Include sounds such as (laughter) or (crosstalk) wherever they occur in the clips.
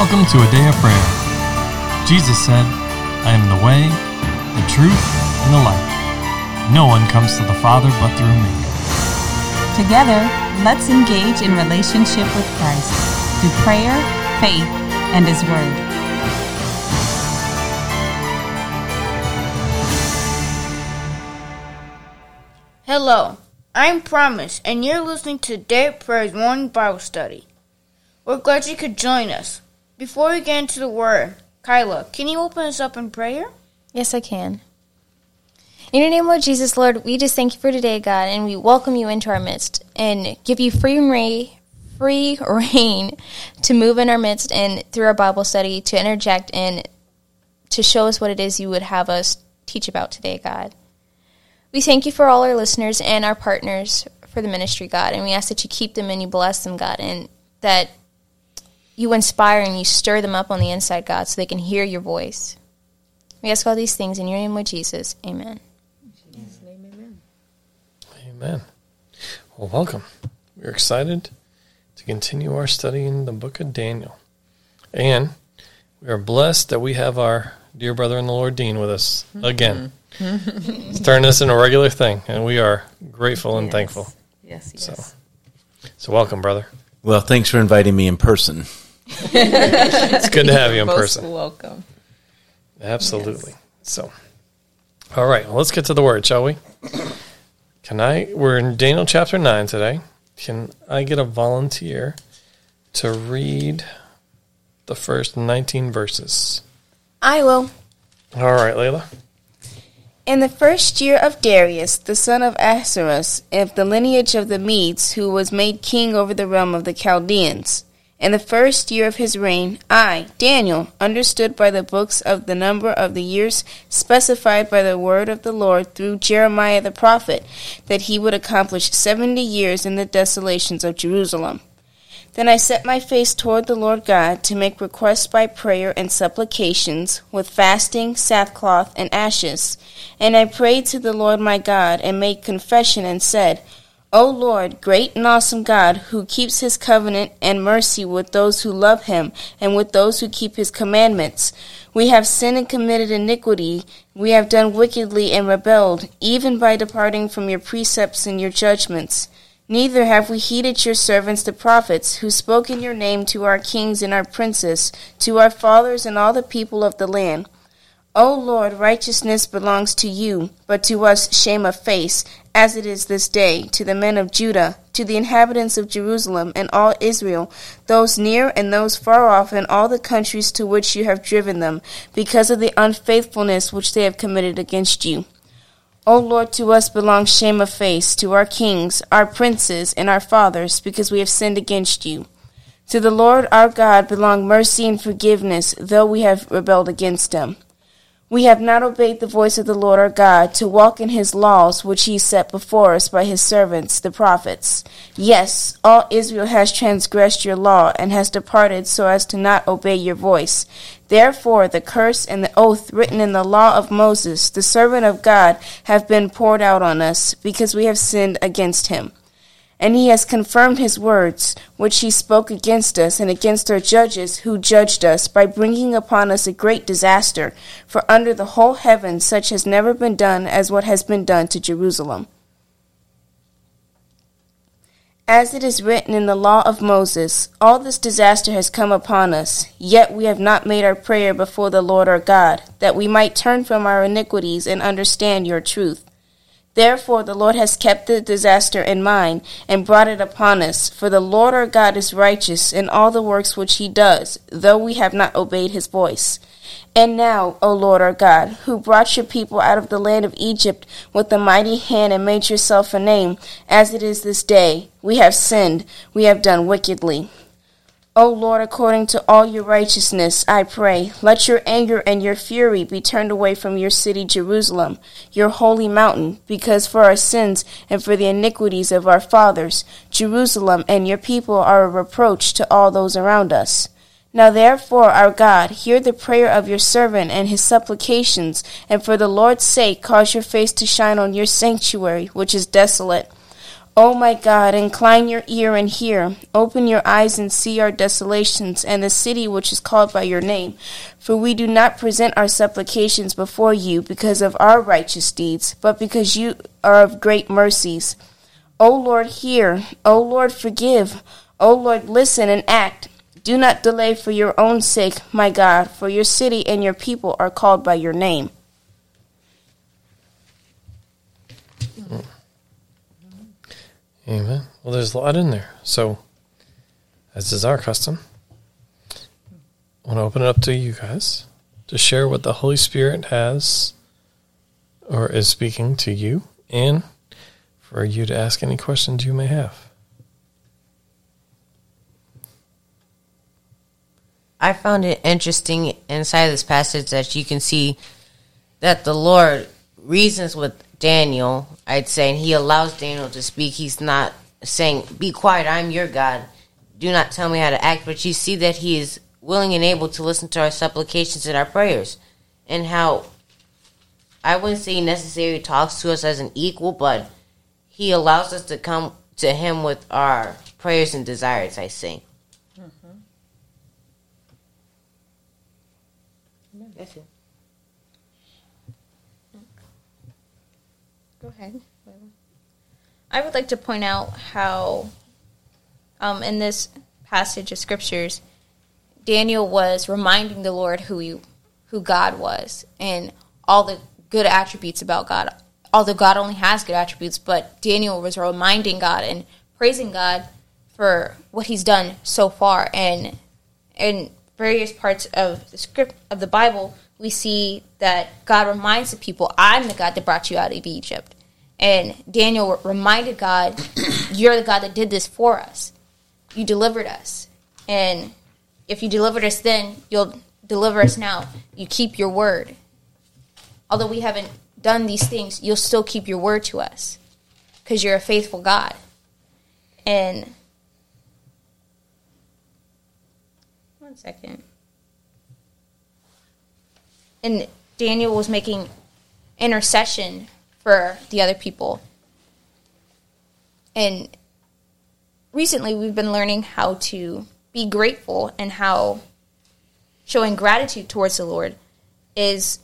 Welcome to a day of prayer. Jesus said, I am the way, the truth, and the life. No one comes to the Father but through me. Together, let's engage in relationship with Christ through prayer, faith, and His Word. Hello, I'm Promise, and you're listening to Day of Prayer's morning Bible study. We're glad you could join us. Before we get into the Word, Kyla, can you open us up in prayer? Yes, I can. In your name, Lord Jesus, Lord, we just thank you for today, God, and we welcome you into our midst and give you free reign, free (laughs) reign to move in our midst and through our Bible study to interject and to show us what it is you would have us teach about today, God. We thank you for all our listeners and our partners for the ministry, God, and we ask that you keep them and you bless them, God, and that you inspire and you stir them up on the inside, God, so they can hear your voice. We ask all these things in your name, Lord Jesus. Amen. Amen. Well, welcome. We're excited to continue our study in the book of Daniel. And we are blessed that we have our dear brother in the Lord, Dean, with us mm-hmm. again. Mm-hmm. He's turned this into a regular thing, and we are grateful and thankful. Yes, yes. So, so welcome, brother. Well, thanks for inviting me in person. It's good to have you in Most person. welcome. Absolutely. So, all right, well, let's get to the word, shall we? Can I? We're in Daniel chapter 9 today. Can I get a volunteer to read the first 19 verses? I will. All right, Layla. In the first year of Darius, the son of Ahasuerus, of the lineage of the Medes, who was made king over the realm of the Chaldeans, in the first year of his reign, I, Daniel, understood by the books of the number of the years specified by the word of the Lord through Jeremiah the prophet, that he would accomplish seventy years in the desolations of Jerusalem. Then I set my face toward the Lord God to make requests by prayer and supplications, with fasting, sackcloth, and ashes. And I prayed to the Lord my God, and made confession, and said, O Lord, great and awesome God, who keeps his covenant and mercy with those who love him, and with those who keep his commandments. We have sinned and committed iniquity. We have done wickedly and rebelled, even by departing from your precepts and your judgments. Neither have we heeded your servants the prophets, who spoke in your name to our kings and our princes, to our fathers and all the people of the land. O Lord, righteousness belongs to you, but to us shame of face, as it is this day, to the men of Judah, to the inhabitants of Jerusalem and all Israel, those near and those far off, and all the countries to which you have driven them, because of the unfaithfulness which they have committed against you. O Lord, to us belongs shame of face, to our kings, our princes, and our fathers, because we have sinned against you. To the Lord our God belong mercy and forgiveness, though we have rebelled against him. We have not obeyed the voice of the Lord our God to walk in his laws which he set before us by his servants, the prophets. Yes, all Israel has transgressed your law and has departed so as to not obey your voice. Therefore, the curse and the oath written in the law of Moses, the servant of God, have been poured out on us because we have sinned against him. And he has confirmed his words, which he spoke against us and against our judges who judged us, by bringing upon us a great disaster. For under the whole heaven such has never been done as what has been done to Jerusalem. As it is written in the law of Moses, all this disaster has come upon us, yet we have not made our prayer before the Lord our God, that we might turn from our iniquities and understand your truth. Therefore, the Lord has kept the disaster in mind and brought it upon us. For the Lord our God is righteous in all the works which he does, though we have not obeyed his voice. And now, O Lord our God, who brought your people out of the land of Egypt with a mighty hand and made yourself a name, as it is this day, we have sinned, we have done wickedly. O Lord, according to all your righteousness, I pray, let your anger and your fury be turned away from your city Jerusalem, your holy mountain, because for our sins and for the iniquities of our fathers, Jerusalem and your people are a reproach to all those around us. Now therefore, our God, hear the prayer of your servant and his supplications, and for the Lord's sake cause your face to shine on your sanctuary, which is desolate. O my God, incline your ear and hear. Open your eyes and see our desolations and the city which is called by your name. For we do not present our supplications before you because of our righteous deeds, but because you are of great mercies. O Lord, hear. O Lord, forgive. O Lord, listen and act. Do not delay for your own sake, my God, for your city and your people are called by your name. Amen. Well, there's a lot in there. So, as is our custom, I want to open it up to you guys to share what the Holy Spirit has or is speaking to you and for you to ask any questions you may have. I found it interesting inside this passage that you can see that the Lord reasons with Daniel, I'd say, and he allows Daniel to speak. He's not saying, Be quiet, I'm your God. Do not tell me how to act. But you see that he is willing and able to listen to our supplications and our prayers. And how I wouldn't say necessarily talks to us as an equal, but he allows us to come to him with our prayers and desires, I say. Mm-hmm. That's it. Go ahead. I would like to point out how, um, in this passage of scriptures, Daniel was reminding the Lord who he, who God was and all the good attributes about God. Although God only has good attributes, but Daniel was reminding God and praising God for what He's done so far. And in various parts of the script of the Bible, we see that God reminds the people, I'm the God that brought you out of Egypt. And Daniel reminded God, (clears throat) You're the God that did this for us. You delivered us. And if you delivered us then, you'll deliver us now. You keep your word. Although we haven't done these things, you'll still keep your word to us because you're a faithful God. And one second. And Daniel was making intercession for the other people. And recently we've been learning how to be grateful and how showing gratitude towards the Lord is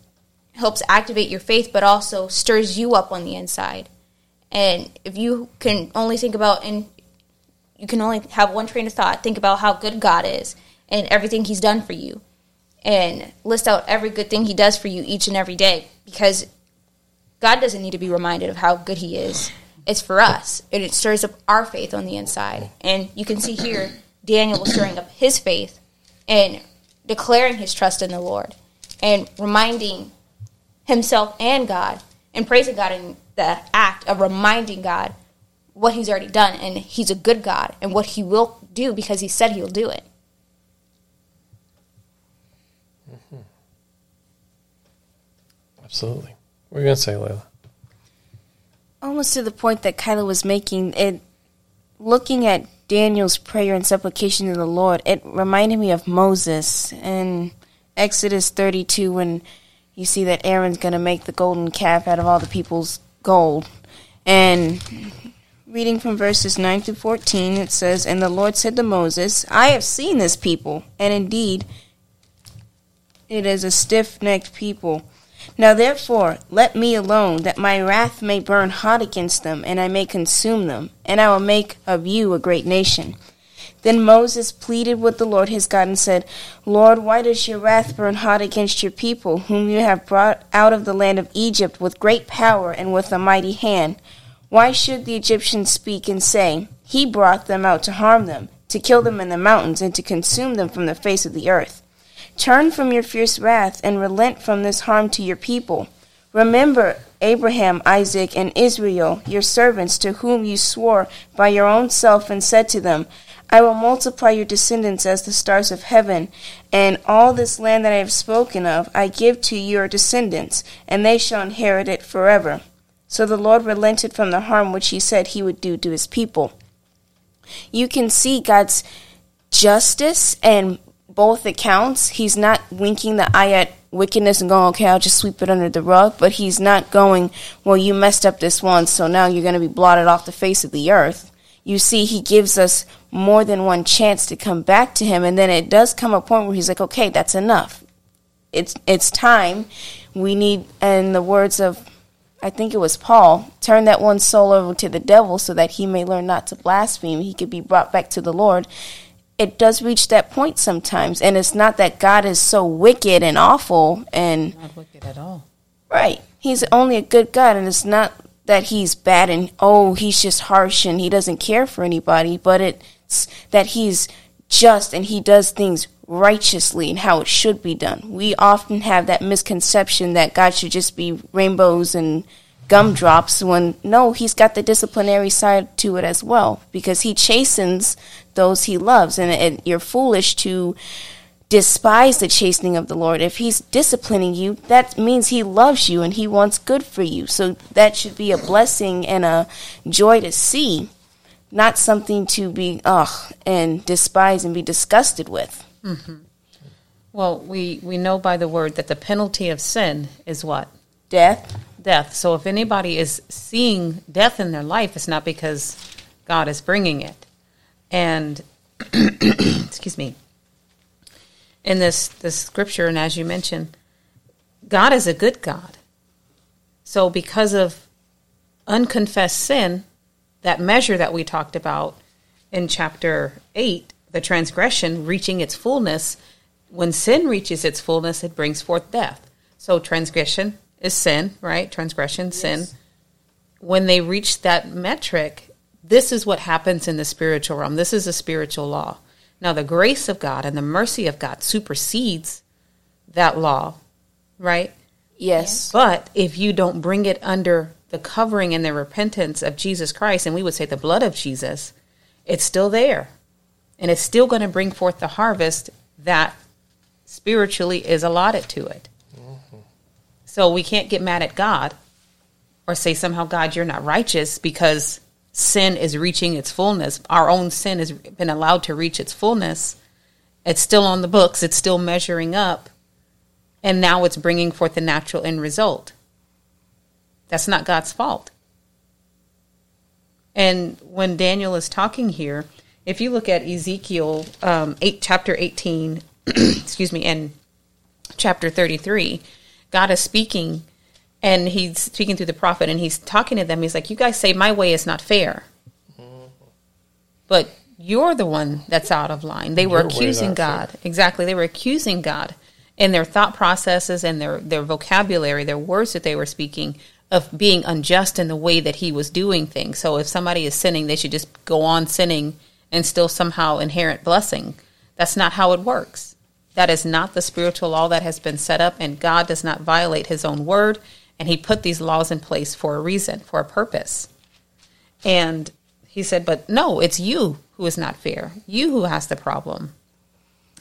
helps activate your faith but also stirs you up on the inside. And if you can only think about and you can only have one train of thought, think about how good God is and everything he's done for you and list out every good thing he does for you each and every day because God doesn't need to be reminded of how good he is. It's for us, and it stirs up our faith on the inside. And you can see here, Daniel was stirring up his faith and declaring his trust in the Lord and reminding himself and God and praising God in the act of reminding God what he's already done. And he's a good God and what he will do because he said he will do it. Absolutely. What are you going to say, Layla? almost to the point that Kyla was making, it looking at Daniel's prayer and supplication to the Lord, it reminded me of Moses in Exodus 32 when you see that Aaron's going to make the golden calf out of all the people's gold. And reading from verses 9 through 14, it says, And the Lord said to Moses, I have seen this people, and indeed it is a stiff necked people. Now therefore, let me alone, that my wrath may burn hot against them, and I may consume them, and I will make of you a great nation. Then Moses pleaded with the Lord his God and said, Lord, why does your wrath burn hot against your people, whom you have brought out of the land of Egypt with great power and with a mighty hand? Why should the Egyptians speak and say, He brought them out to harm them, to kill them in the mountains, and to consume them from the face of the earth? Turn from your fierce wrath and relent from this harm to your people. Remember Abraham, Isaac, and Israel, your servants, to whom you swore by your own self and said to them, I will multiply your descendants as the stars of heaven, and all this land that I have spoken of I give to your descendants, and they shall inherit it forever. So the Lord relented from the harm which he said he would do to his people. You can see God's justice and both accounts. He's not winking the eye at wickedness and going, okay, I'll just sweep it under the rug. But he's not going, well, you messed up this once, so now you're going to be blotted off the face of the earth. You see, he gives us more than one chance to come back to him, and then it does come a point where he's like, okay, that's enough. It's it's time. We need, in the words of, I think it was Paul, turn that one soul over to the devil so that he may learn not to blaspheme. He could be brought back to the Lord it does reach that point sometimes and it's not that god is so wicked and awful and Not wicked at all. right he's only a good god and it's not that he's bad and oh he's just harsh and he doesn't care for anybody but it's that he's just and he does things righteously and how it should be done we often have that misconception that god should just be rainbows and gumdrops when no he's got the disciplinary side to it as well because he chastens those he loves and, and you're foolish to despise the chastening of the lord if he's disciplining you that means he loves you and he wants good for you so that should be a blessing and a joy to see not something to be ugh and despise and be disgusted with mm-hmm. Well, we, we know by the word that the penalty of sin is what? death Death. So if anybody is seeing death in their life, it's not because God is bringing it. And, (coughs) excuse me, in this, this scripture, and as you mentioned, God is a good God. So because of unconfessed sin, that measure that we talked about in chapter 8, the transgression reaching its fullness, when sin reaches its fullness, it brings forth death. So transgression is sin, right? Transgression, sin. When they reach that metric, this is what happens in the spiritual realm. This is a spiritual law. Now, the grace of God and the mercy of God supersedes that law, right? yes But if you don't bring it under the covering and the repentance of Jesus Christ, and we would say the blood of Jesus, it's still there. And it's still going to bring forth the harvest that spiritually is allotted to it. Mm-hmm. So we can't get mad at God or say somehow, God, you're not righteous because sin is reaching its fullness. Our own sin has been allowed to reach its fullness. It's still on the books, it's still measuring up and now it's bringing forth the natural end result. That's not God's fault. And when Daniel is talking here, if you look at Ezekiel um, eight, chapter 18, (clears throat) excuse me, and chapter 33, God is speaking and he's speaking through the prophet and he's talking to them. He's like, You guys say my way is not fair. But you're the one that's out of line. They were Your accusing God. Exactly. They were accusing God in their thought processes and their, their vocabulary, their words that they were speaking of being unjust in the way that he was doing things. So if somebody is sinning, they should just go on sinning and still somehow inherit blessing. That's not how it works. That is not the spiritual law that has been set up, and God does not violate his own word, and he put these laws in place for a reason, for a purpose. And he said, But no, it's you who is not fair, you who has the problem.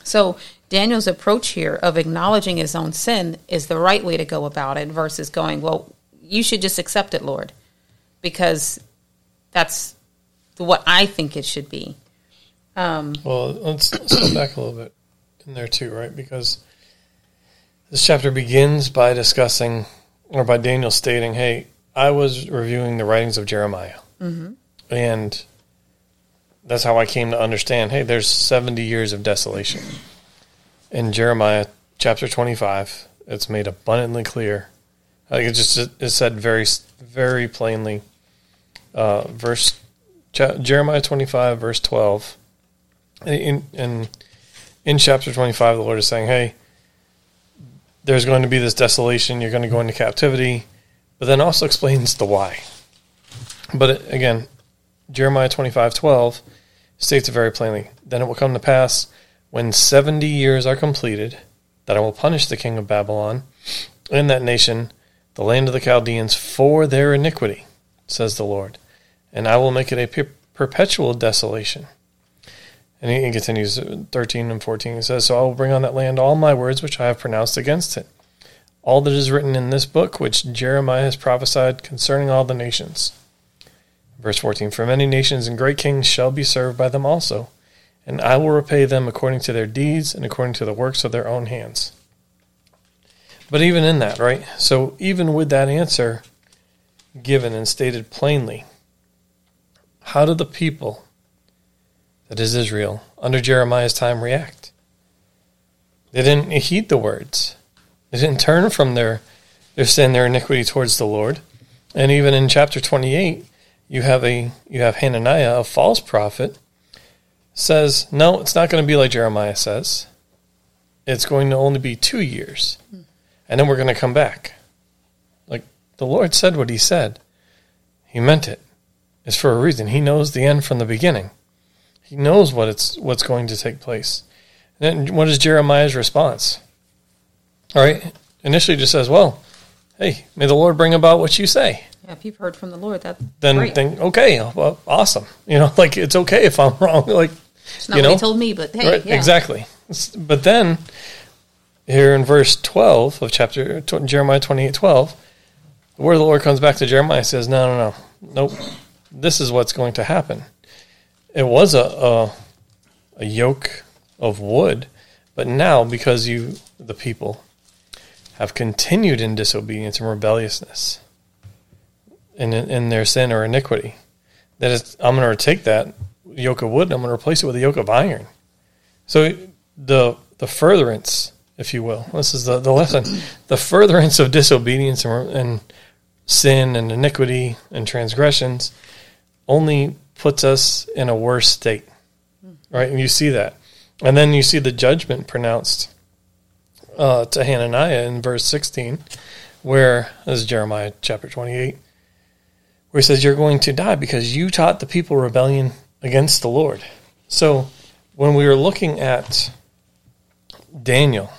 So Daniel's approach here of acknowledging his own sin is the right way to go about it versus going, Well, you should just accept it, Lord, because that's what I think it should be. Um, Well, let's, let's go back a little bit in there too, right? Because this chapter begins by discussing, or by Daniel stating, "Hey, I was reviewing the writings of Jeremiah, and that's how I came to understand. Hey, there's 70 years of desolation in Jeremiah chapter 25. It's made abundantly clear. I think it just is said very, very plainly. Uh, verse Jeremiah 25, verse 12. In, in in chapter 25, the Lord is saying, Hey, there's going to be this desolation. You're going to go into captivity. But then also explains the why. But again, Jeremiah 25, 12 states it very plainly. Then it will come to pass when 70 years are completed that I will punish the king of Babylon and that nation, the land of the Chaldeans, for their iniquity, says the Lord. And I will make it a per- perpetual desolation. And he, continues, uh, 13 and 14, he says, So I will bring on that land all my words which I have pronounced against it. All that is written in this book which Jeremiah has prophesied concerning all the nations. Verse 14, For many nations and great kings shall be served by them also, and I will repay them according to their deeds and according to the works of their own hands. But even in that, right? So even with that answer given and stated plainly, how do the people, that is Israel, under Jeremiah's time react? They didn't heed the words. They didn't turn from their, their sin, their iniquity towards the Lord. And even in chapter 28, you have a you have Hananiah, a false prophet, says, No, it's not going to be like Jeremiah says. It's going to only be two years. And then we're going to come back. Like the Lord said what he said. He meant it. It's for a reason. He knows the end from the beginning. He knows what it's what's going to take place. And then what is Jeremiah's response? All right. Initially just says, Well, hey, may the Lord bring about what you say Yeah, if you've heard from the Lord, that then great. think, okay, well, awesome. You know, (laughs) like it's okay if I'm (laughs) wrong. Like, it's not you what know, he told me, but hey, right, yeah. exactly. But then, here in verse twelve of chapter Jeremiah twenty eight twelve, the word of the Lord comes back to Jeremiah and says, "No, no, no, nope. This is what's going to happen. It was a a, a yoke of wood, but now because you, the people, have continued in disobedience and rebelliousness." in, in their sin or iniquity. That is, I'm going to take that yoke of wood and I'm going to replace it with a yoke of iron. So the the furtherance, if you will, this is the, the lesson, the furtherance of disobedience and, and sin and iniquity and transgressions only puts us in a worse state, right? And you see that, and then you see the judgment pronounced uh, to Hananiah in verse 16, where this is Jeremiah chapter 28 where he says, You're going to die because you taught the people rebellion against the Lord. So when we were looking at Daniel,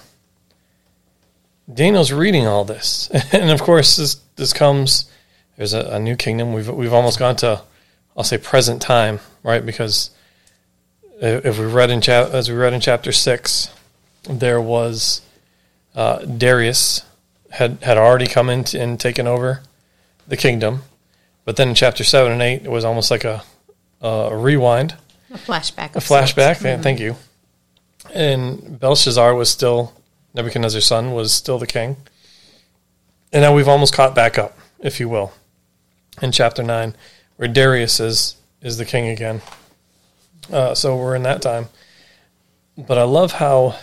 Daniel's reading all this. (laughs) And of course, this, this comes, there's a, a new kingdom. We've, we've almost gone to, I'll say, present time, right? Because if we read in chap, as we read in chapter 6, there was uh, Darius had, had already come in and taken over the kingdom. But then in chapter seven and eight, it was almost like a, a rewind, a flashback. a flashback. Th- Thank you. And Belshazzar was still Nebuchadnezzar's son was still the king, and now we've almost caught back up, if you will, in chapter nine, where Darius is is the king again. Uh, so we're in that time. But I love how,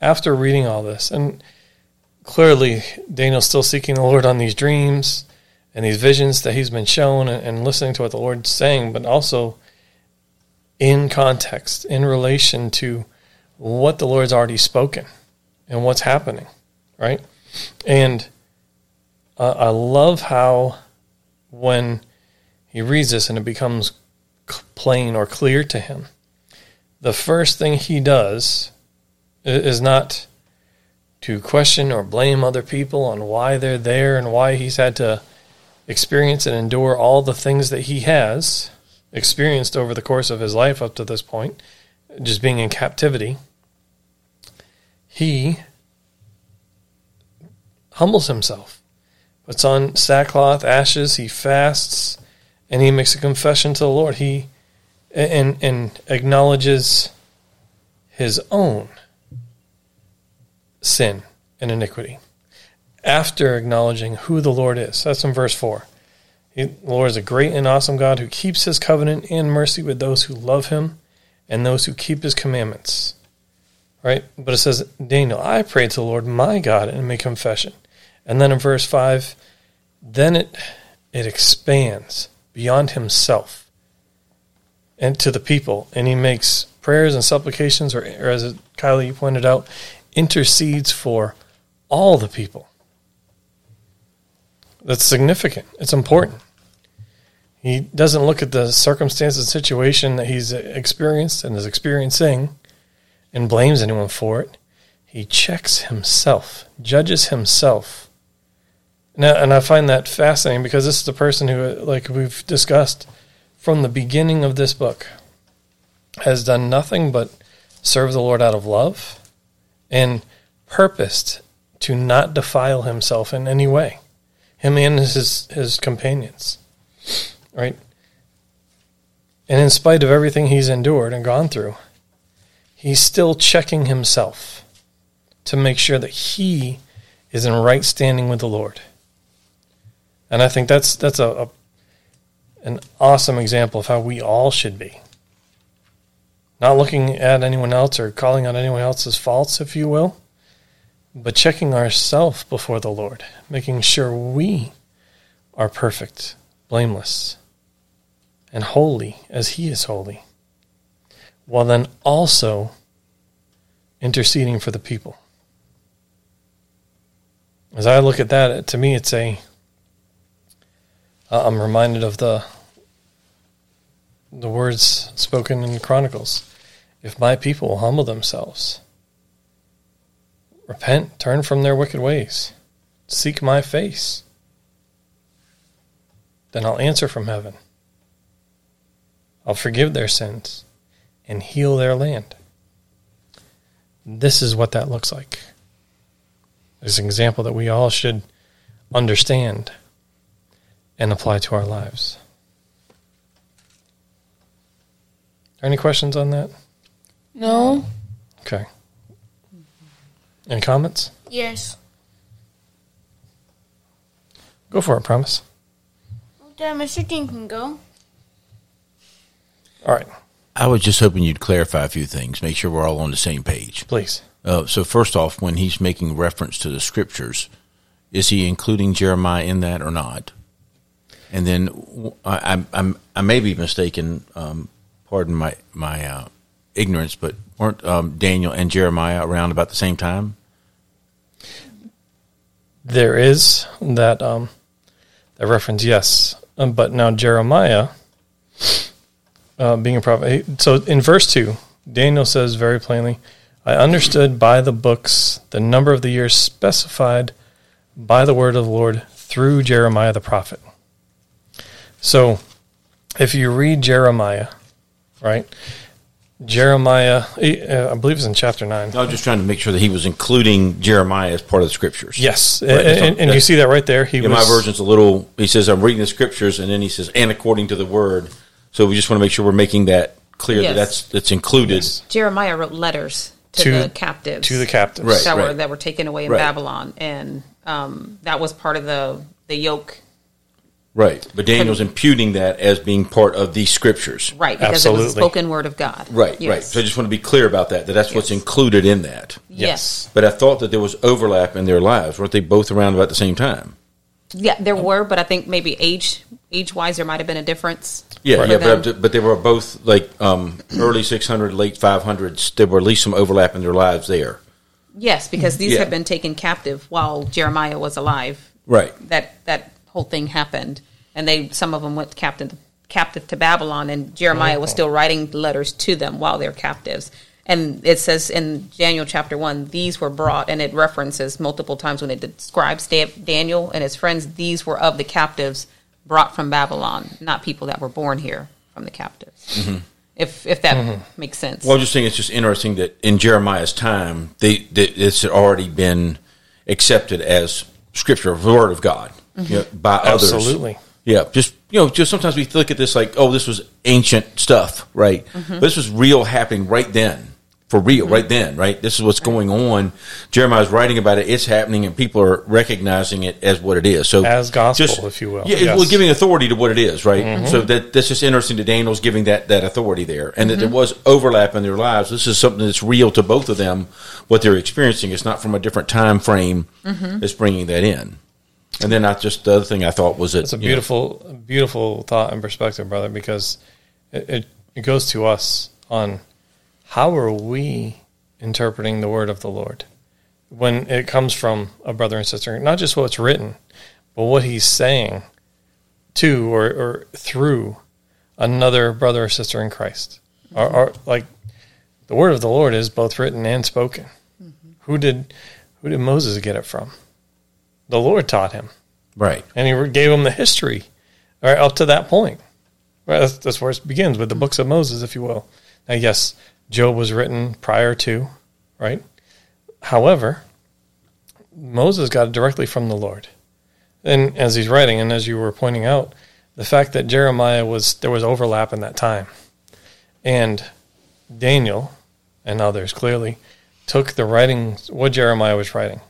after reading all this, and clearly Daniel's still seeking the Lord on these dreams and these visions that he's been shown and, and listening to what the Lord's saying, but also in context, in relation to what the Lord's already spoken and what's happening, right? And uh, I love how when he reads this and it becomes plain or clear to him, the first thing he does is not to question or blame other people on why they're there and why he's had to experience and endure all the things that he has experienced over the course of his life up to this point, just being in captivity, he humbles himself, puts on sackcloth, ashes, he fasts, and he makes a confession to the Lord. He and and acknowledges his own sin and iniquity after acknowledging who the Lord is. That's in verse 4. He, the Lord is a great and awesome God who keeps his covenant and mercy with those who love him and those who keep his commandments. Right? But it says, Daniel, I prayed to the Lord my God and make confession. And then in verse 5, then it it expands beyond himself and to the people, and he makes prayers and supplications, or, or as Kylie you pointed out, intercedes for all the people. That's significant. It's important. He doesn't look at the circumstances and situation that he's experienced and is experiencing and blames anyone for it. He checks himself, judges himself. Now, and I find that fascinating because this is the person who, like we've discussed from the beginning of this book, has done nothing but serve the Lord out of love and purposed to not defile himself in any way, him and his his companions, right? And in spite of everything he's endured and gone through, he's still checking himself to make sure that he is in right standing with the Lord. And I think that's that's a, a an awesome example of how we all should be. Not looking at anyone else or calling on anyone else's faults, if you will, but checking ourselves before the Lord, making sure we are perfect, blameless, and holy as He is holy, while then also interceding for the people. As I look at that, to me, it's a. Uh, I'm reminded of the the words spoken in Chronicles. If my people humble themselves, repent, turn from their wicked ways, seek my face, then I'll answer from heaven. I'll forgive their sins and heal their land. This is what that looks like. It's an example that we all should understand and apply to our lives. Are any questions on that? No. Okay. Any comments? Yes. Go for it, promise. Well, Dad, Mr. Dean can go. All right, I was just hoping you'd clarify a few things, make sure we're all on the same page. please. Uh, so, first off, when he's making reference to the scriptures, is he including Jeremiah in that or not? And then I, I'm, I may be mistaken. Um, pardon my my uh, ignorance, but weren't um, Daniel and Jeremiah around about the same time? There is that um, that reference, yes, um, but now Jeremiah, uh, being a prophet. he- So in verse two, Daniel says very plainly, "I understood by the books the number of the years specified by the word of the Lord through Jeremiah the prophet." So, if you read Jeremiah, right, Jeremiah, uh, I believe it's in chapter nine. I was just trying to make sure that he was including Jeremiah as part of the scriptures. Yes, Right, and, and, and you see that right there. He Yeah, was my version's a little. He says, "I'm reading the scriptures," and then he says, "and according to the word." So we just want to make sure we're making that clear Yes. that that's that's included. Yes. Jeremiah wrote letters to, To- the captives to the captives. Right. that were that were taken away in Right. Babylon, and um, that was part of the the yoke, Right, but Daniel's imputing that as being part of these scriptures. right? Because it was Absolutely. the spoken word of God, Right, right. So I just want to be clear about that. That that's what's included in that. yes, But I thought that there was overlap in their lives. Weren't they both around about the same time? yeah, there were, but I think maybe age age wise there might have been a difference. Yeah, for yeah. But, but they were both like um, early 600, late 500s. There were at least some overlap in their lives there. yes, because these Yeah. had been taken captive while Jeremiah was alive. Right. That that whole thing happened, and they some of them went captive captive to Babylon, and Jeremiah was still writing letters to them while they're captives. And it says in Daniel chapter one, these were brought, and it references multiple times when it describes Daniel and his friends. These were of the captives brought from Babylon, not people that were born here from the captives. Mm-hmm. If if that mm-hmm. makes sense. Well, I'm just saying it's just interesting that in Jeremiah's time, they, they it's already been accepted as scripture, of the word of God, Mm-hmm. you know, by others. Absolutely. Yeah, just you know, just sometimes we look at this like, oh, this was ancient stuff, right? Mm-hmm. But this was real happening right then, for real, right mm-hmm. then, right? This is what's going on. Jeremiah's writing about it; it's happening, and people are recognizing it as what it is. So, As gospel, if you will. Yeah, Yes. well, giving authority to what it is, right? So that that's just interesting that Daniel's giving that that authority there, and that there was overlap in their lives. This is something that's real to both of them. What they're experiencing, it's not from a different time frame. It's bringing that in. And then I just the other thing I thought was that It's a you know, beautiful, beautiful thought and perspective, brother, because it, it, it goes to us on how are we interpreting the word of the Lord when it comes from a brother and sister, not just what's written, but what he's saying to or, or through another brother or sister in Christ. Or, or like the word of the Lord is both written and spoken. Mm-hmm. Who did who did Moses get it from? The Lord taught him right. and he gave him the history right up to that point. Right, that's, that's where it begins with the books of Moses, if you will. Now, yes, Job was written prior to, right? However, Moses got it directly from the Lord, and as he's writing, and as you were pointing out, the fact that Jeremiah was there was overlap in that time, and Daniel and others clearly took the writings what Jeremiah was writing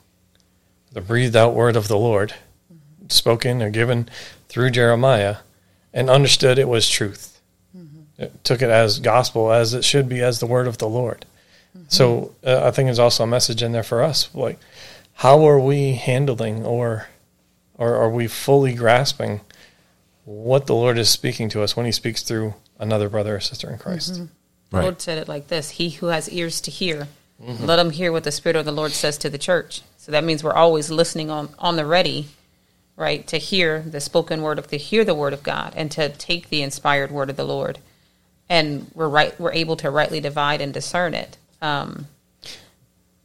the breathed out word of the Lord, spoken or given through Jeremiah, and understood it was truth. It took it as gospel, as it should be, as the word of the Lord. So uh, I think there's also a message in there for us, like how are we handling or or are we fully grasping what the Lord is speaking to us when He speaks through another brother or sister in Christ? The Right. Lord said it like this He who has ears to hear, let him hear what the Spirit of the Lord says to the church. So that means we're always listening on, on the ready, right, to hear the spoken word of, to hear the word of God and to take the inspired word of the Lord. And we're right, we're able to rightly divide and discern it. Um,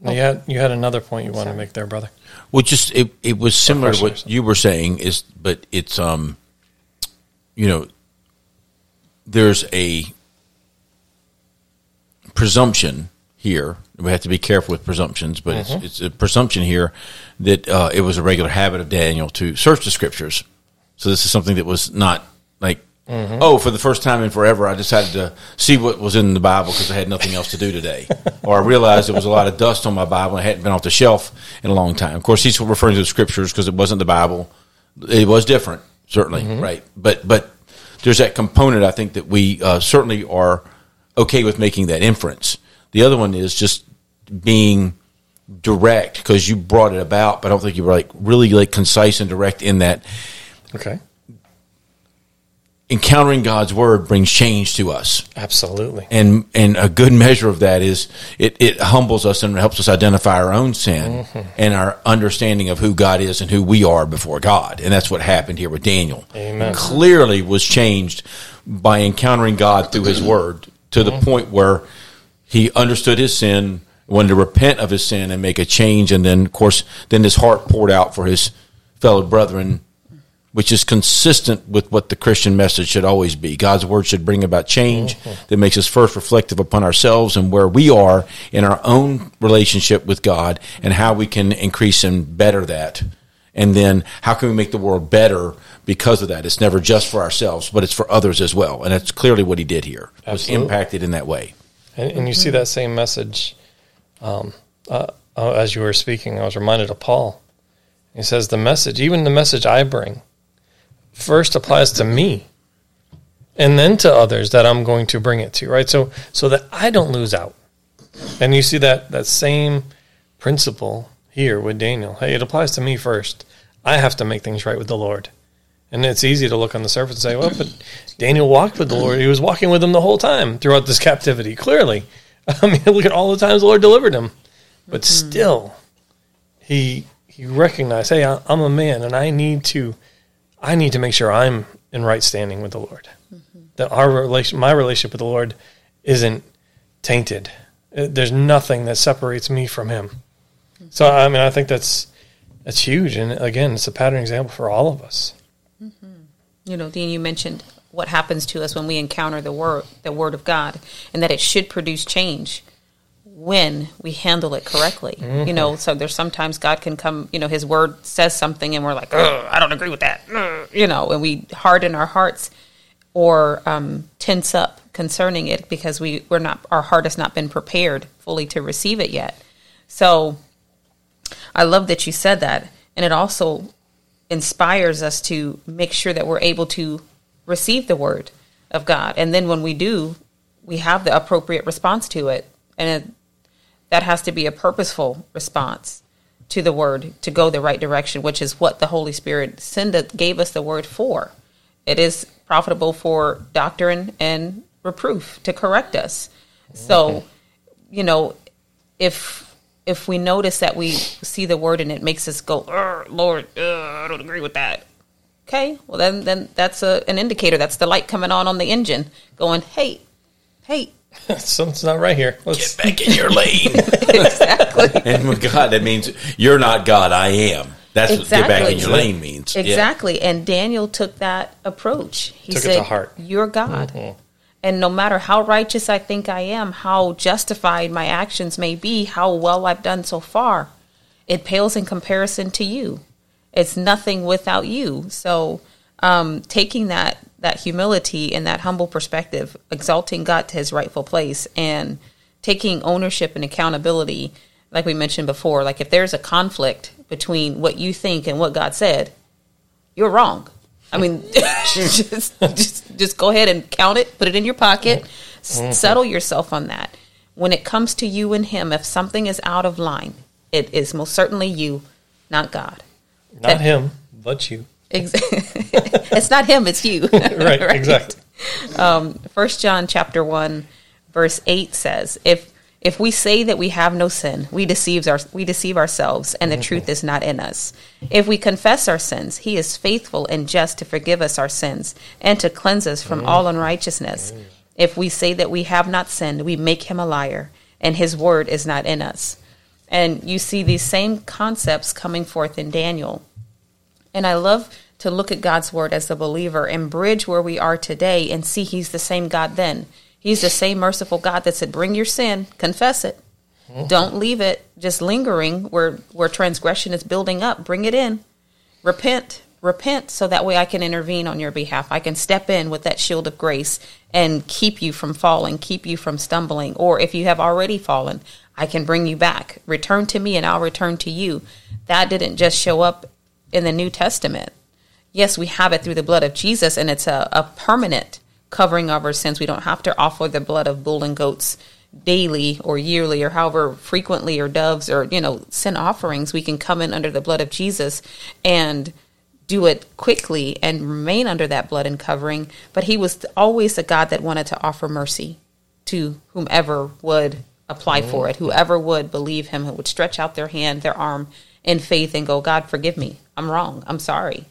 Now, You had you had another point you wanted to make there, brother. Well, just it, it was similar to question what you were saying is, but it's um, you know, there's a presumption here. We have to be careful with presumptions, but it's, it's a presumption here that uh, it was a regular habit of Daniel to search the scriptures. So this is something that was not like, oh, for the first time in forever, I decided to see what was in the Bible because I had nothing else to do today, (laughs) or I realized there was a lot of dust on my Bible and it hadn't been off the shelf in a long time. Of course, he's referring to the scriptures because it wasn't the Bible. It was different, certainly, right? But but there's that component I think that we uh, certainly are okay with making that inference. The other one is just being direct because you brought it about, but I don't think you were like really like concise and direct in that Okay. encountering God's word brings change to us. Absolutely. And and a good measure of that is it, it humbles us and helps us identify our own sin mm-hmm. and our understanding of who God is and who we are before God. And that's what happened here with Daniel. Amen. Clearly was changed by encountering God through his word to the mm-hmm. point where he understood his sin, wanted to repent of his sin and make a change and then of course then his heart poured out for his fellow brethren which is consistent with what the Christian message should always be. God's word should bring about change mm-hmm. that makes us first reflective upon ourselves and where we are in our own relationship with God and how we can increase and better that. And then how can we make the world better because of that? It's never just for ourselves, but it's for others as well. And that's clearly what he did here. Was Absolutely. impacted in that way. And, and you see that same message um, uh, uh, as you were speaking. I was reminded of Paul. He says, The message, even the message I bring, first applies to me and then to others that I'm going to bring it to, right? So, so that I don't lose out. And you see that, that same principle here with Daniel. Hey, it applies to me first. I have to make things right with the Lord. And it's easy to look on the surface and say, well, but Daniel walked with the Lord. He was walking with him the whole time throughout this captivity, clearly. (laughs) I mean, look at all the times the Lord delivered him. But mm-hmm. still, he he recognized, hey, I- I'm a man and I need to I need to make sure I'm in right standing with the Lord. Mm-hmm. That our relation my relationship with the Lord isn't tainted. Uh, There's nothing that separates me from him. Mm-hmm. So I mean, I think that's that's huge and again, it's a pattern example for all of us. You know, Dean, you mentioned what happens to us when we encounter the word, the word of God, and that it should produce change when we handle it correctly. You know, so there's sometimes God can come, you know, His word says something, and we're like, I don't agree with that, Ugh," you know, and we harden our hearts or um, tense up concerning it because we we're not our heart has not been prepared fully to receive it yet. So I love that you said that, and it also inspires us to make sure that we're able to receive the word of God. And then when we do, we have the appropriate response to it. And it, that has to be a purposeful response to the word to go the right direction, which is what the Holy Spirit sent, gave us the word for. It is profitable for doctrine and reproof to correct us. So, you know, if if we notice that we see the word and it makes us go, Lord, uh, I don't agree with that. Okay, well then then that's a, an indicator. That's the light coming on on the engine, going, hey, hey, (laughs) Something's not right here. Let's get Back in your lane. (laughs) exactly. (laughs) and with God, that means you're not God, I am. That's what get back in Exactly. your lane means. Yeah. Exactly. And Daniel took that approach. He Took it said, to heart. You're God. And no matter how righteous I think I am, how justified my actions may be, how well I've done so far, it pales in comparison to you. It's nothing without you. So, um, taking that that humility and that humble perspective, exalting God to His rightful place, and taking ownership and accountability, like we mentioned before. Like if there's a conflict between what you think and what God said, you're wrong. I mean, (laughs) just, just just go ahead and count it, put it in your pocket, mm. s- settle yourself on that. When it comes to you and Him, if something is out of line, it is most certainly you, not God. Not him, but you. Ex- (laughs) it's not Him; it's you. (laughs) Right, exactly. Um, First John chapter one, verse eight says, "If if we say that we have no sin, we deceive our we deceive ourselves, and the mm-hmm. truth is not in us. If we confess our sins, He is faithful and just to forgive us our sins and to cleanse us from mm-hmm. all unrighteousness. Mm-hmm. If we say that we have not sinned, we make Him a liar, and His word is not in us." And you see these same concepts coming forth in Daniel. And I love to look at God's word as a believer and bridge where we are today and see He's the same God then. He's the same merciful God that said, Bring your sin, confess it. Mm-hmm. Don't leave it just lingering where, where transgression is building up. Bring it in. Repent. Repent so that way I can intervene on your behalf. I can step in with that shield of grace and keep you from falling, keep you from stumbling. Or if you have already fallen, I can bring you back. Return to me and I'll return to you. That didn't just show up in the New Testament. Yes, we have it through the blood of Jesus, and it's a, a permanent covering of our sins. We don't have to offer the blood of bull and goats daily or yearly or however frequently or doves or you know sin offerings. We can come in under the blood of jesus and do it quickly and remain under that blood and covering. But he was always a god that wanted to offer mercy to whomever would apply for it whoever would believe him who would stretch out their hand their arm in faith and go god forgive me. I'm wrong. I'm sorry.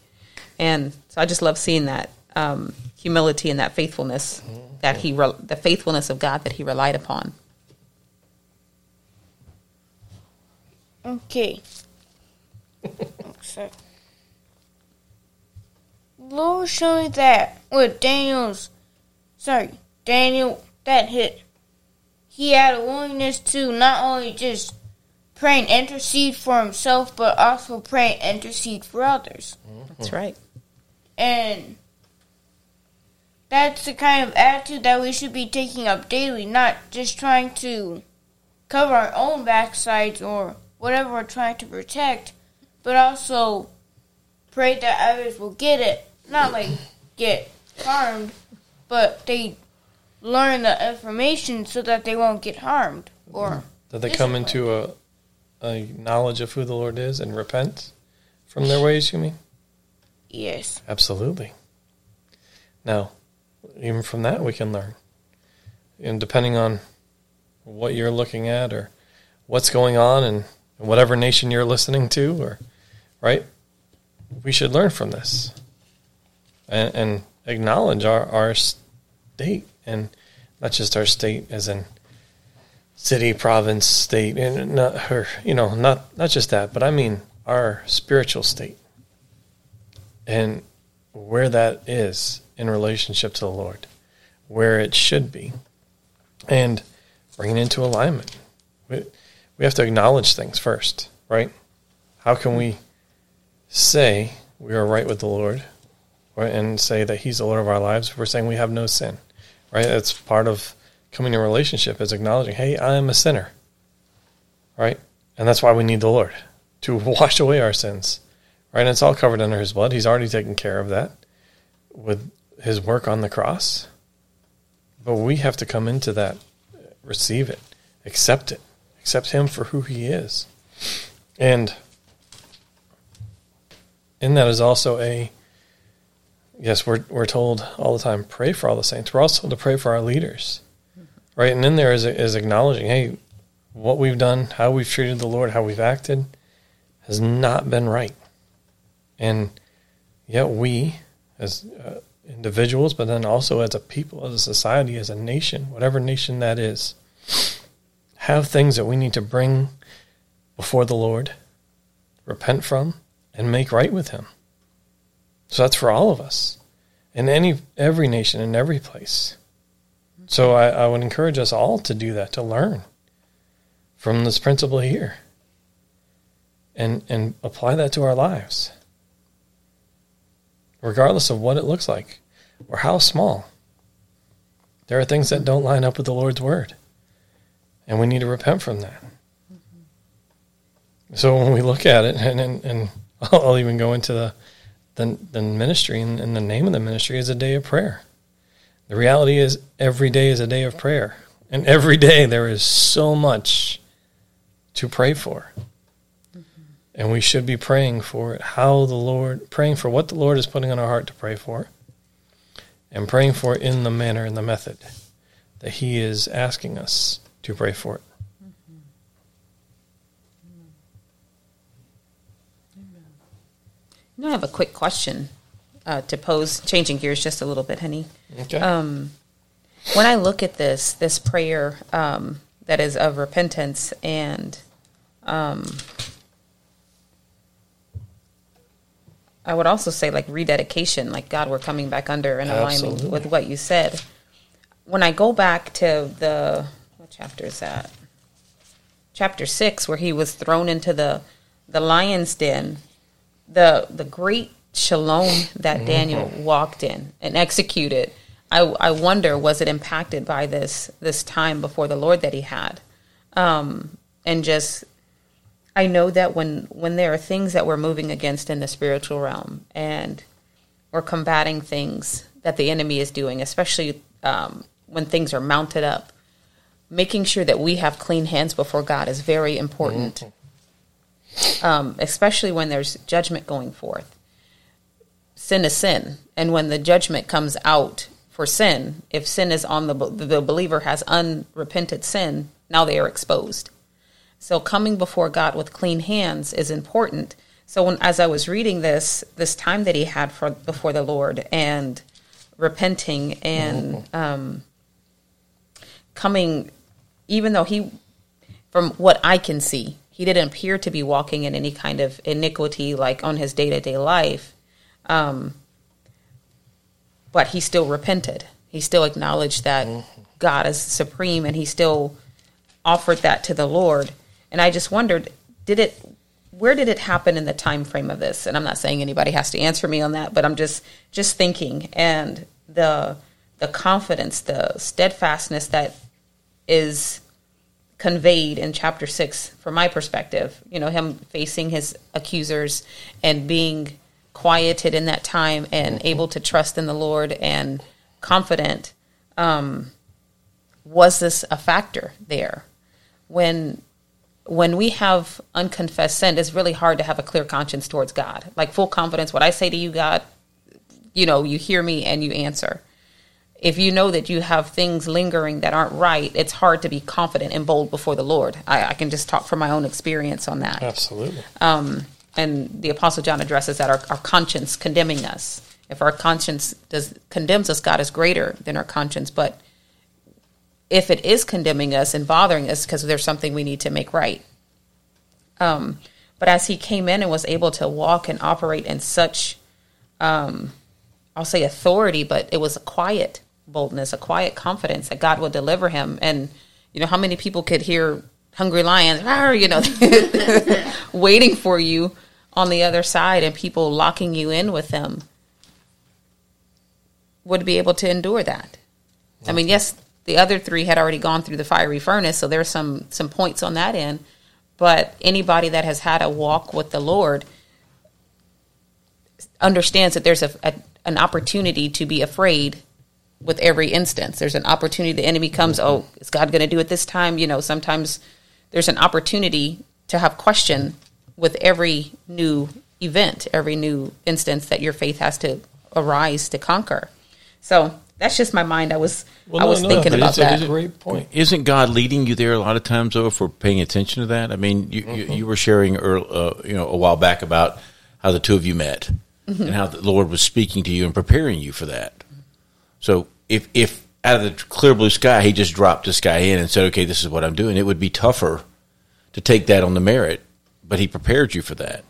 And so I just love seeing that um, humility and that faithfulness that he, re- the faithfulness of God that he relied upon. Okay. Accept. Lord showed me that with Daniel's, sorry, Daniel, that hit. He had a willingness to not only just pray and intercede for himself, but also pray and intercede for others. That's right. And that's the kind of attitude that we should be taking up daily, not just trying to cover our own backsides or whatever we're trying to protect, but also pray that others will get it. Not like get harmed, but they learn the information so that they won't get harmed or mm-hmm. That they come into a, a knowledge of who the Lord is and repent from their ways, you mean? yes. Absolutely. Now, even from that, we can learn. And depending on what you're looking at or what's going on in whatever nation you're listening to, or right, we should learn from this and, and acknowledge our, our state and not just our state as in city, province, state, and not, her, you know, not, not just that, but I mean our spiritual state and where that is in relationship to the Lord, where it should be, and bring it into alignment. We, we have to acknowledge things first, right? How can we say we are right with the Lord right, and say that He's the Lord of our lives if we're saying we have no sin, right? That's part of coming in relationship is acknowledging, hey, I am a sinner, right? And that's why we need the Lord (laughs) to wash away our sins right? And it's all covered under his blood. He's already taken care of that with his work on the cross. But we have to come into that, receive it, accept it, accept him for who he is. And in that is also a yes, we're we're told all the time, pray for all the saints. We're also to pray for our leaders. Right? And in there is is acknowledging, hey, what we've done, how we've treated the Lord, how we've acted has not been right and yet we as uh, individuals but then also as a people as a society as a nation whatever nation that is have things that we need to bring before the lord repent from and make right with him. So that's for all of us in any every nation in every place. So I, I would encourage us all to do that to learn from this principle here and and apply that to our lives regardless of what it looks like or how small. There are things that don't line up with the Lord's word, and we need to repent from that. So when we look at it, and and, and I'll even go into the the, the ministry, and, and the name of the ministry is a day of prayer. The reality is, every day is a day of prayer, and every day there is so much to pray for, and we should be praying for it. How the Lord, praying for what the Lord is putting on our heart to pray for, and praying for it in the manner and the method that He is asking us to pray for it. You know, I have a quick question uh, to pose, changing gears just a little bit, honey. Okay. Um, when I look at this, this prayer um, that is of repentance and um, I would also say like rededication, like God, we're coming back under and aligning with what you said. When I go back to the what chapter is that? Chapter six, where he was thrown into the the lion's den. The the great shalom that Daniel walked in and executed. I, I wonder was it impacted by this this time before the Lord that he had, um, and just I know that when when there are things that we're moving against in the spiritual realm and we're combating things that the enemy is doing, especially um, when things are mounted up, making sure that we have clean hands before God is very important. Um, especially when there's judgment going forth. Sin is sin, and when the judgment comes out for sin, if sin is on the the believer has unrepented sin, now they are exposed. So coming before God with clean hands is important. So when as I was reading this, this time that he had for before the Lord and repenting and um, coming, even though he, from what I can see, he didn't appear to be walking in any kind of iniquity like on his day to day life. Um, but he still repented. He still acknowledged that God is supreme and he still offered that to the Lord. And I just wondered, did it where did it happen in the time frame of this? And I'm not saying anybody has to answer me on that, but I'm just just thinking and the the confidence, the steadfastness that is conveyed in chapter 6 from my perspective, you know, him facing his accusers and being quieted in that time and able to trust in the Lord and confident um, was this a factor there when when we have unconfessed sin it's really hard to have a clear conscience towards god. Like full confidence what i say to you god you know you hear me and you answer. If you know that you have things lingering that aren't right it's hard to be confident and bold before the lord. I, I can just talk from my own experience on that. Absolutely. um, and the apostle john addresses that our, our conscience condemning us. If our conscience does condemns us god is greater than our conscience but if it is condemning us and bothering us because there's something we need to make right. Um, but as he came in and was able to walk and operate in such um, i'll say authority but it was a quiet boldness a quiet confidence that god will deliver him. And you know how many people could hear hungry lions you know (laughs) waiting for you on the other side and people locking you in with them would be able to endure that. I mean yes the other three had already gone through the fiery furnace so there's some some points on that end. But anybody that has had a walk with the lord understands that there's a, a an opportunity to be afraid with every instance. There's an opportunity the enemy comes oh is god going to do it this time? You know sometimes there's an opportunity to have question with every new event every new instance that your faith has to arise to conquer. So that's just my mind i was i no, was no, thinking about it's a- that it's a great point. Isn't God leading you there a lot of times, though, if we're paying attention to that? I mean, you, you, you were sharing, earl uh, you know, a while back about how the two of you met and how the Lord was speaking to you and preparing you for that. So, if if out of the clear blue sky he just dropped this guy in and said, "Okay, this is what I'm doing," it would be tougher to take that on the merit. But he prepared you for that.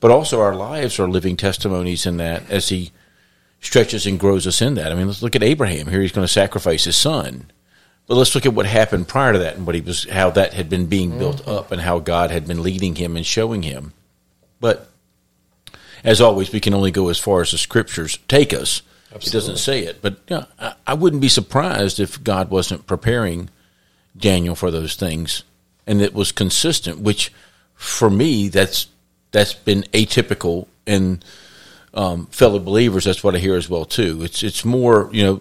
But also, our lives are living testimonies in that as he stretches and grows us in that. I mean, let's look at Abraham. Here he's going to sacrifice his son. But let's look at what happened prior to that and what he was, how that had been being mm-hmm. built up and how God had been leading him and showing him. But as always, we can only go as far as the scriptures take us. It doesn't say it, but you know, I, I wouldn't be surprised if God wasn't preparing Daniel for those things, and it was consistent. Which, for me, that's that's been atypical in um, fellow believers. That's what I hear as well too. It's it's more you know,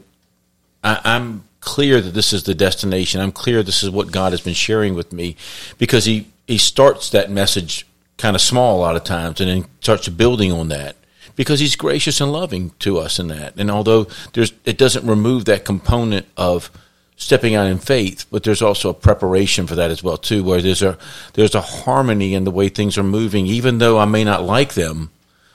I, I'm clear that this is the destination. I'm clear this is what God has been sharing with me, because he he starts that message kind of small a lot of times, and then starts building on that because he's gracious and loving to us in that. And although there's it doesn't remove that component of stepping out in faith, but there's also a preparation for that as well too, where there's a there's a harmony in the way things are moving, even though I may not like them.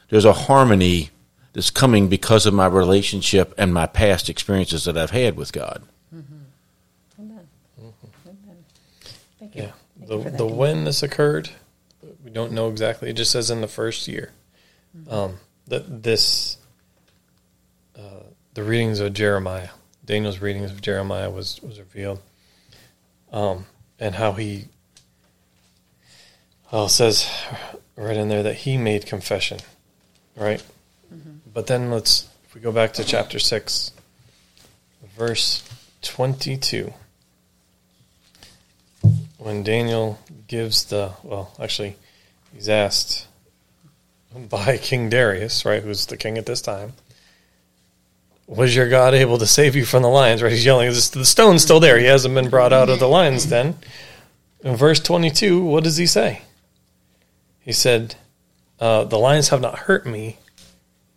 There's a harmony that's coming because of my relationship and my past experiences that I've had with God. Yeah. The, the when this occurred, we don't know exactly. It just says in the first year. Um, that this, uh, the readings of Jeremiah, Daniel's readings of Jeremiah was, was revealed. Um, and how he, well, says right in there that he made confession, right? Mm-hmm. But then let's, if we go back to chapter 6, verse 22 when Daniel gives the well, actually, he's asked by King Darius, right, who's the king at this time. Was your God able to save you from the lions? Right, he's yelling. "This- The stone's still there. He hasn't been brought out of the lion's then. In verse twenty-two, what does he say? He said, uh, "The lions have not hurt me,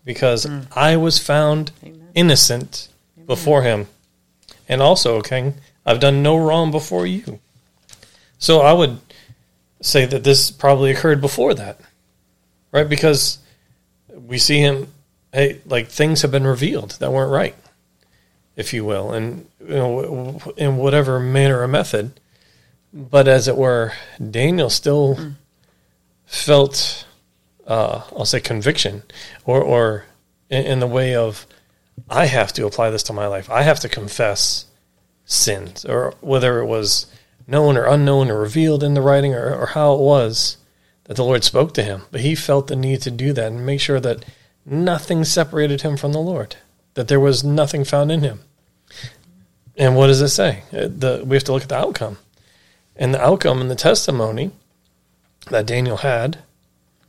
because I was found innocent before him, and also, king, I've done no wrong before you." So I would say that this probably occurred before that, right? Because we see him, hey, like things have been revealed that weren't right, if you will, and you know, in whatever manner or method. But as it were, Daniel still felt, uh, I'll say, conviction, or or in, in the way of, I have to apply this to my life. I have to confess sins, or whether it was known or unknown or revealed in the writing or, or how it was that the Lord spoke to him. But he felt the need to do that and make sure that nothing separated him from the Lord, that there was nothing found in him. And what does it say? The, we have to look at the outcome. And the outcome and the testimony that Daniel had,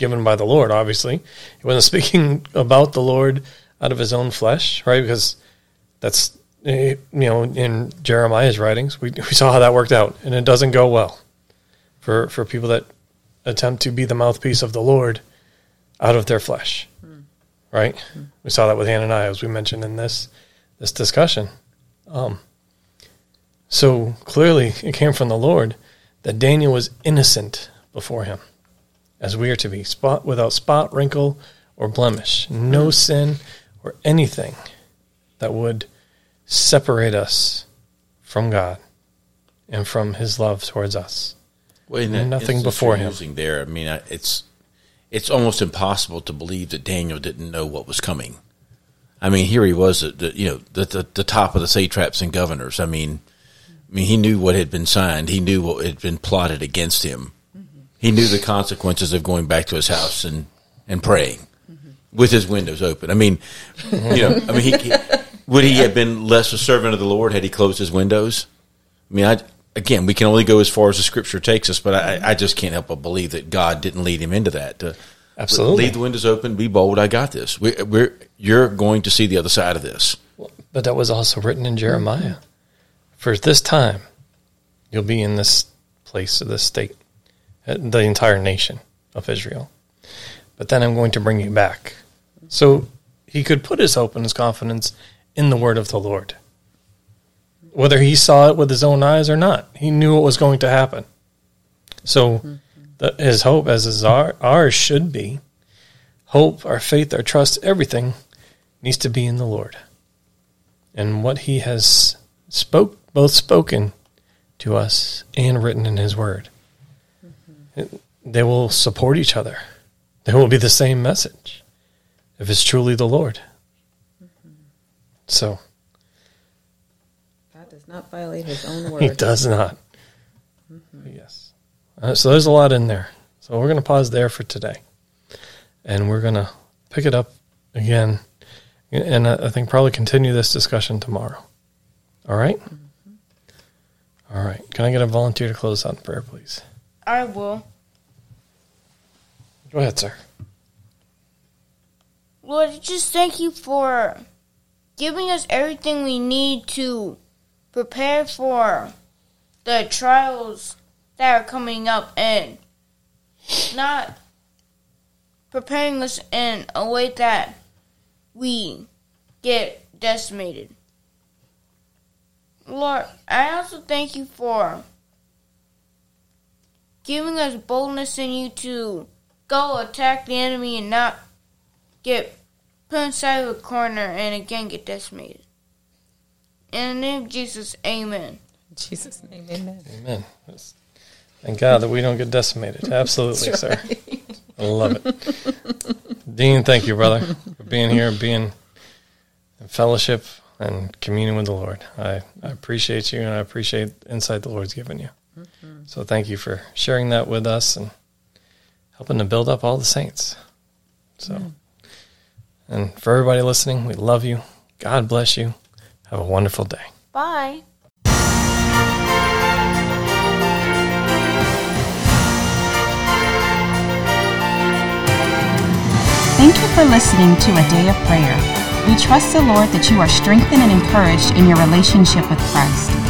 given by the Lord, obviously, he wasn't (laughs) speaking about the Lord out of his own flesh, right? Because that's eh, you know in Jeremiah's writings we, we saw how that worked out. And it doesn't go well for for people that attempt to be the mouthpiece of the Lord out of their flesh right? We saw that with Hananiah as we mentioned in this this discussion. Um, so clearly it came from the Lord that Daniel was innocent before him as we are to be spot without spot wrinkle or blemish no mm-hmm. sin or anything that would separate us from God and from His love towards us. Well, Nothing before him. There, I mean, it's it's almost impossible to believe that Daniel didn't know what was coming. I mean, here he was at the you know the, the the top of the satraps and governors. I mean, I mean, he knew what had been signed. He knew what had been plotted against him. He knew the consequences of going back to his house and and praying with his windows open. I mean, you know, I mean, he, he would he have been less a servant of the Lord had he closed his windows? I mean, I, again, we can only go as far as the scripture takes us, but I, I just can't help but believe that God didn't lead him into that. To Absolutely. leave the windows open, be bold. I got this. We, we're you're going to see the other side of this. But that was also written in Jeremiah. For this time, you'll be in this place, of this state, the entire nation of Israel. But then I'm going to bring you back. So he could put his hope and his confidence in the word of the Lord. Whether he saw it with his own eyes or not, he knew what was going to happen. So the, his hope, as is our, ours should be, hope, our faith, our trust, everything needs to be in the Lord and what he has spoke both spoken to us and written in his word. They will support each other. They will be the same message if it's truly the Lord. So God does not violate his own (laughs) word. he does not. Yes. Uh, so there's a lot in there. So we're going to pause there for today. And we're going to pick it up again. And I I think probably continue this discussion tomorrow. All right? All right. Can I get a volunteer to close out in prayer, please? I will. Go ahead, sir. Lord, just thank you for giving us everything we need to prepare for the trials that are coming up and not preparing us in a way that we get decimated. Lord, I also thank you for giving us boldness in you to go attack the enemy and not get put inside of a corner and again get decimated. In the name of Jesus, amen. In Jesus' name, amen. Amen. Thank God that we don't get decimated. (laughs) Absolutely, That's sir. I love it. Dean, thank you, brother, for being here, being in fellowship and communing with the Lord. I, I appreciate you and I appreciate the insight the Lord's given you. So thank you for sharing that with us and helping to build up all the saints. So, and for everybody listening, we love you. God bless you. Have a wonderful day. Bye. Thank you for listening to A Day of Prayer. We trust the Lord that you are strengthened and encouraged in your relationship with Christ.